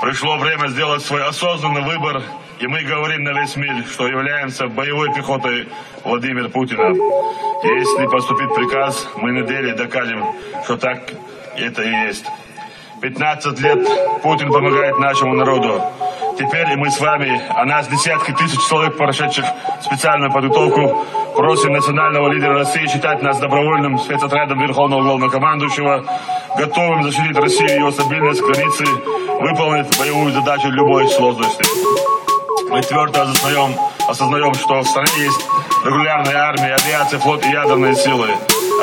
Пришло время сделать свой осознанный выбор, и мы говорим на весь мир, что являемся боевой пехотой Владимира Путина. Если поступит приказ, мы на деле докажем, что так это и есть. 15 лет Путин помогает нашему народу. Теперь мы с вами, а нас десятки тысяч человек, прошедших специальную подготовку, просим национального лидера России считать нас добровольным спецотрядом Верховного Главнокомандующего, готовым защитить Россию и ее стабильность, границы, выполнить боевую задачу любой сложности. Мы твердо осознаем, осознаем, что в стране есть регулярная армия, авиация, флот и ядерные силы.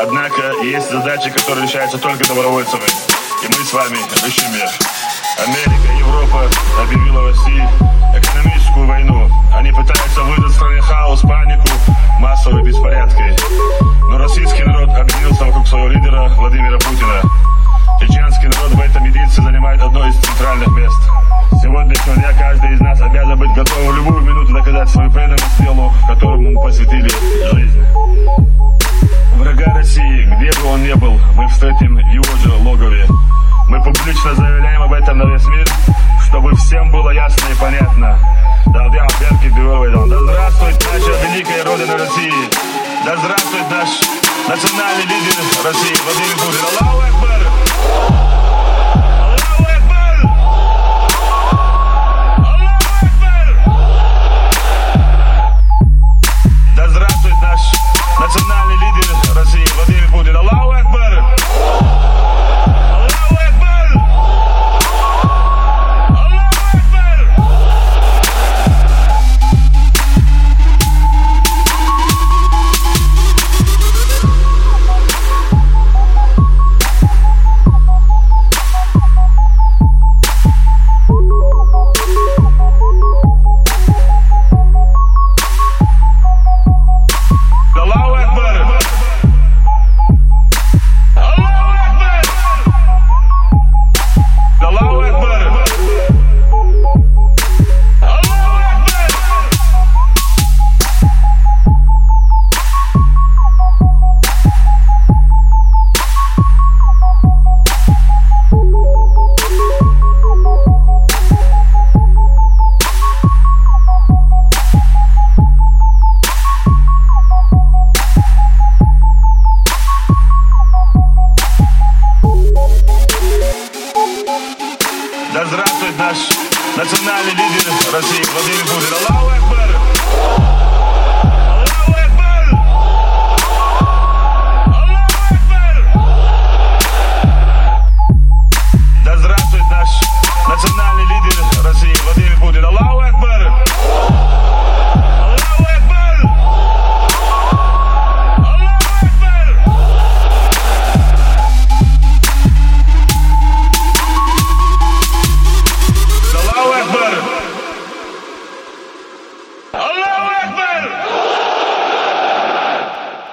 Однако есть задачи, которые решаются только добровольцами. И мы с вами решим их. Америка Европа объявила России экономическую войну. Они пытаются выдать стране хаос, панику, массовые беспорядки. Но российский народ объединился вокруг своего лидера Владимира Путина. Доказать свою преданность делу, которому посвятили жизнь. Врага России, где бы он ни был, мы встретим его же логове. Мы публично заявляем об этом на весь мир, чтобы всем было ясно и понятно. Да здравствует наша великая Родина России! Да здравствует наш национальный лидер России Владимир Путин! Аллаху Акбар! Здравствует наш национальный лидер России Владимир Путин. Аллаху Акбар!